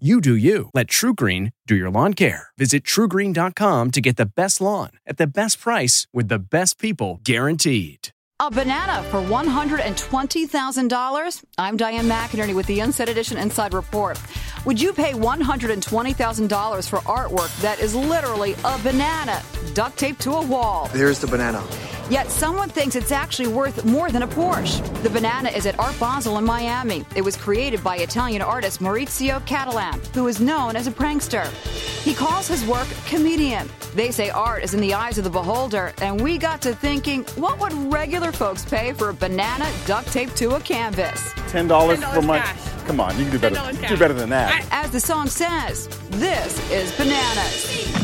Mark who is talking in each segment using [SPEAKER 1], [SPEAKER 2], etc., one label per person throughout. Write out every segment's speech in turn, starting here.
[SPEAKER 1] You do you. Let TruGreen do your lawn care. Visit trugreen.com to get the best lawn at the best price with the best people guaranteed.
[SPEAKER 2] A banana for $120,000? I'm Diane McInerney with the Inside Edition Inside Report. Would you pay $120,000 for artwork that is literally a banana duct taped to a wall?
[SPEAKER 3] Here's the banana.
[SPEAKER 2] Yet someone thinks it's actually worth more than a Porsche. The banana is at Art Basel in Miami. It was created by Italian artist Maurizio Cattelan, who is known as a prankster. He calls his work comedian. They say art is in the eyes of the beholder, and we got to thinking, what would regular folks pay for a banana duct taped to a canvas?
[SPEAKER 4] Ten dollars for my. Come on, you can do better. Do better than that.
[SPEAKER 2] As the song says, this is bananas.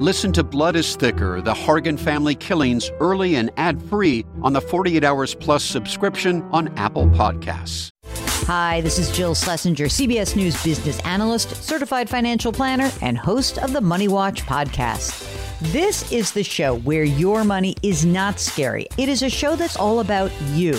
[SPEAKER 5] Listen to Blood is Thicker The Hargan Family Killings early and ad free on the 48 Hours Plus subscription on Apple Podcasts.
[SPEAKER 6] Hi, this is Jill Schlesinger, CBS News business analyst, certified financial planner, and host of the Money Watch podcast. This is the show where your money is not scary. It is a show that's all about you.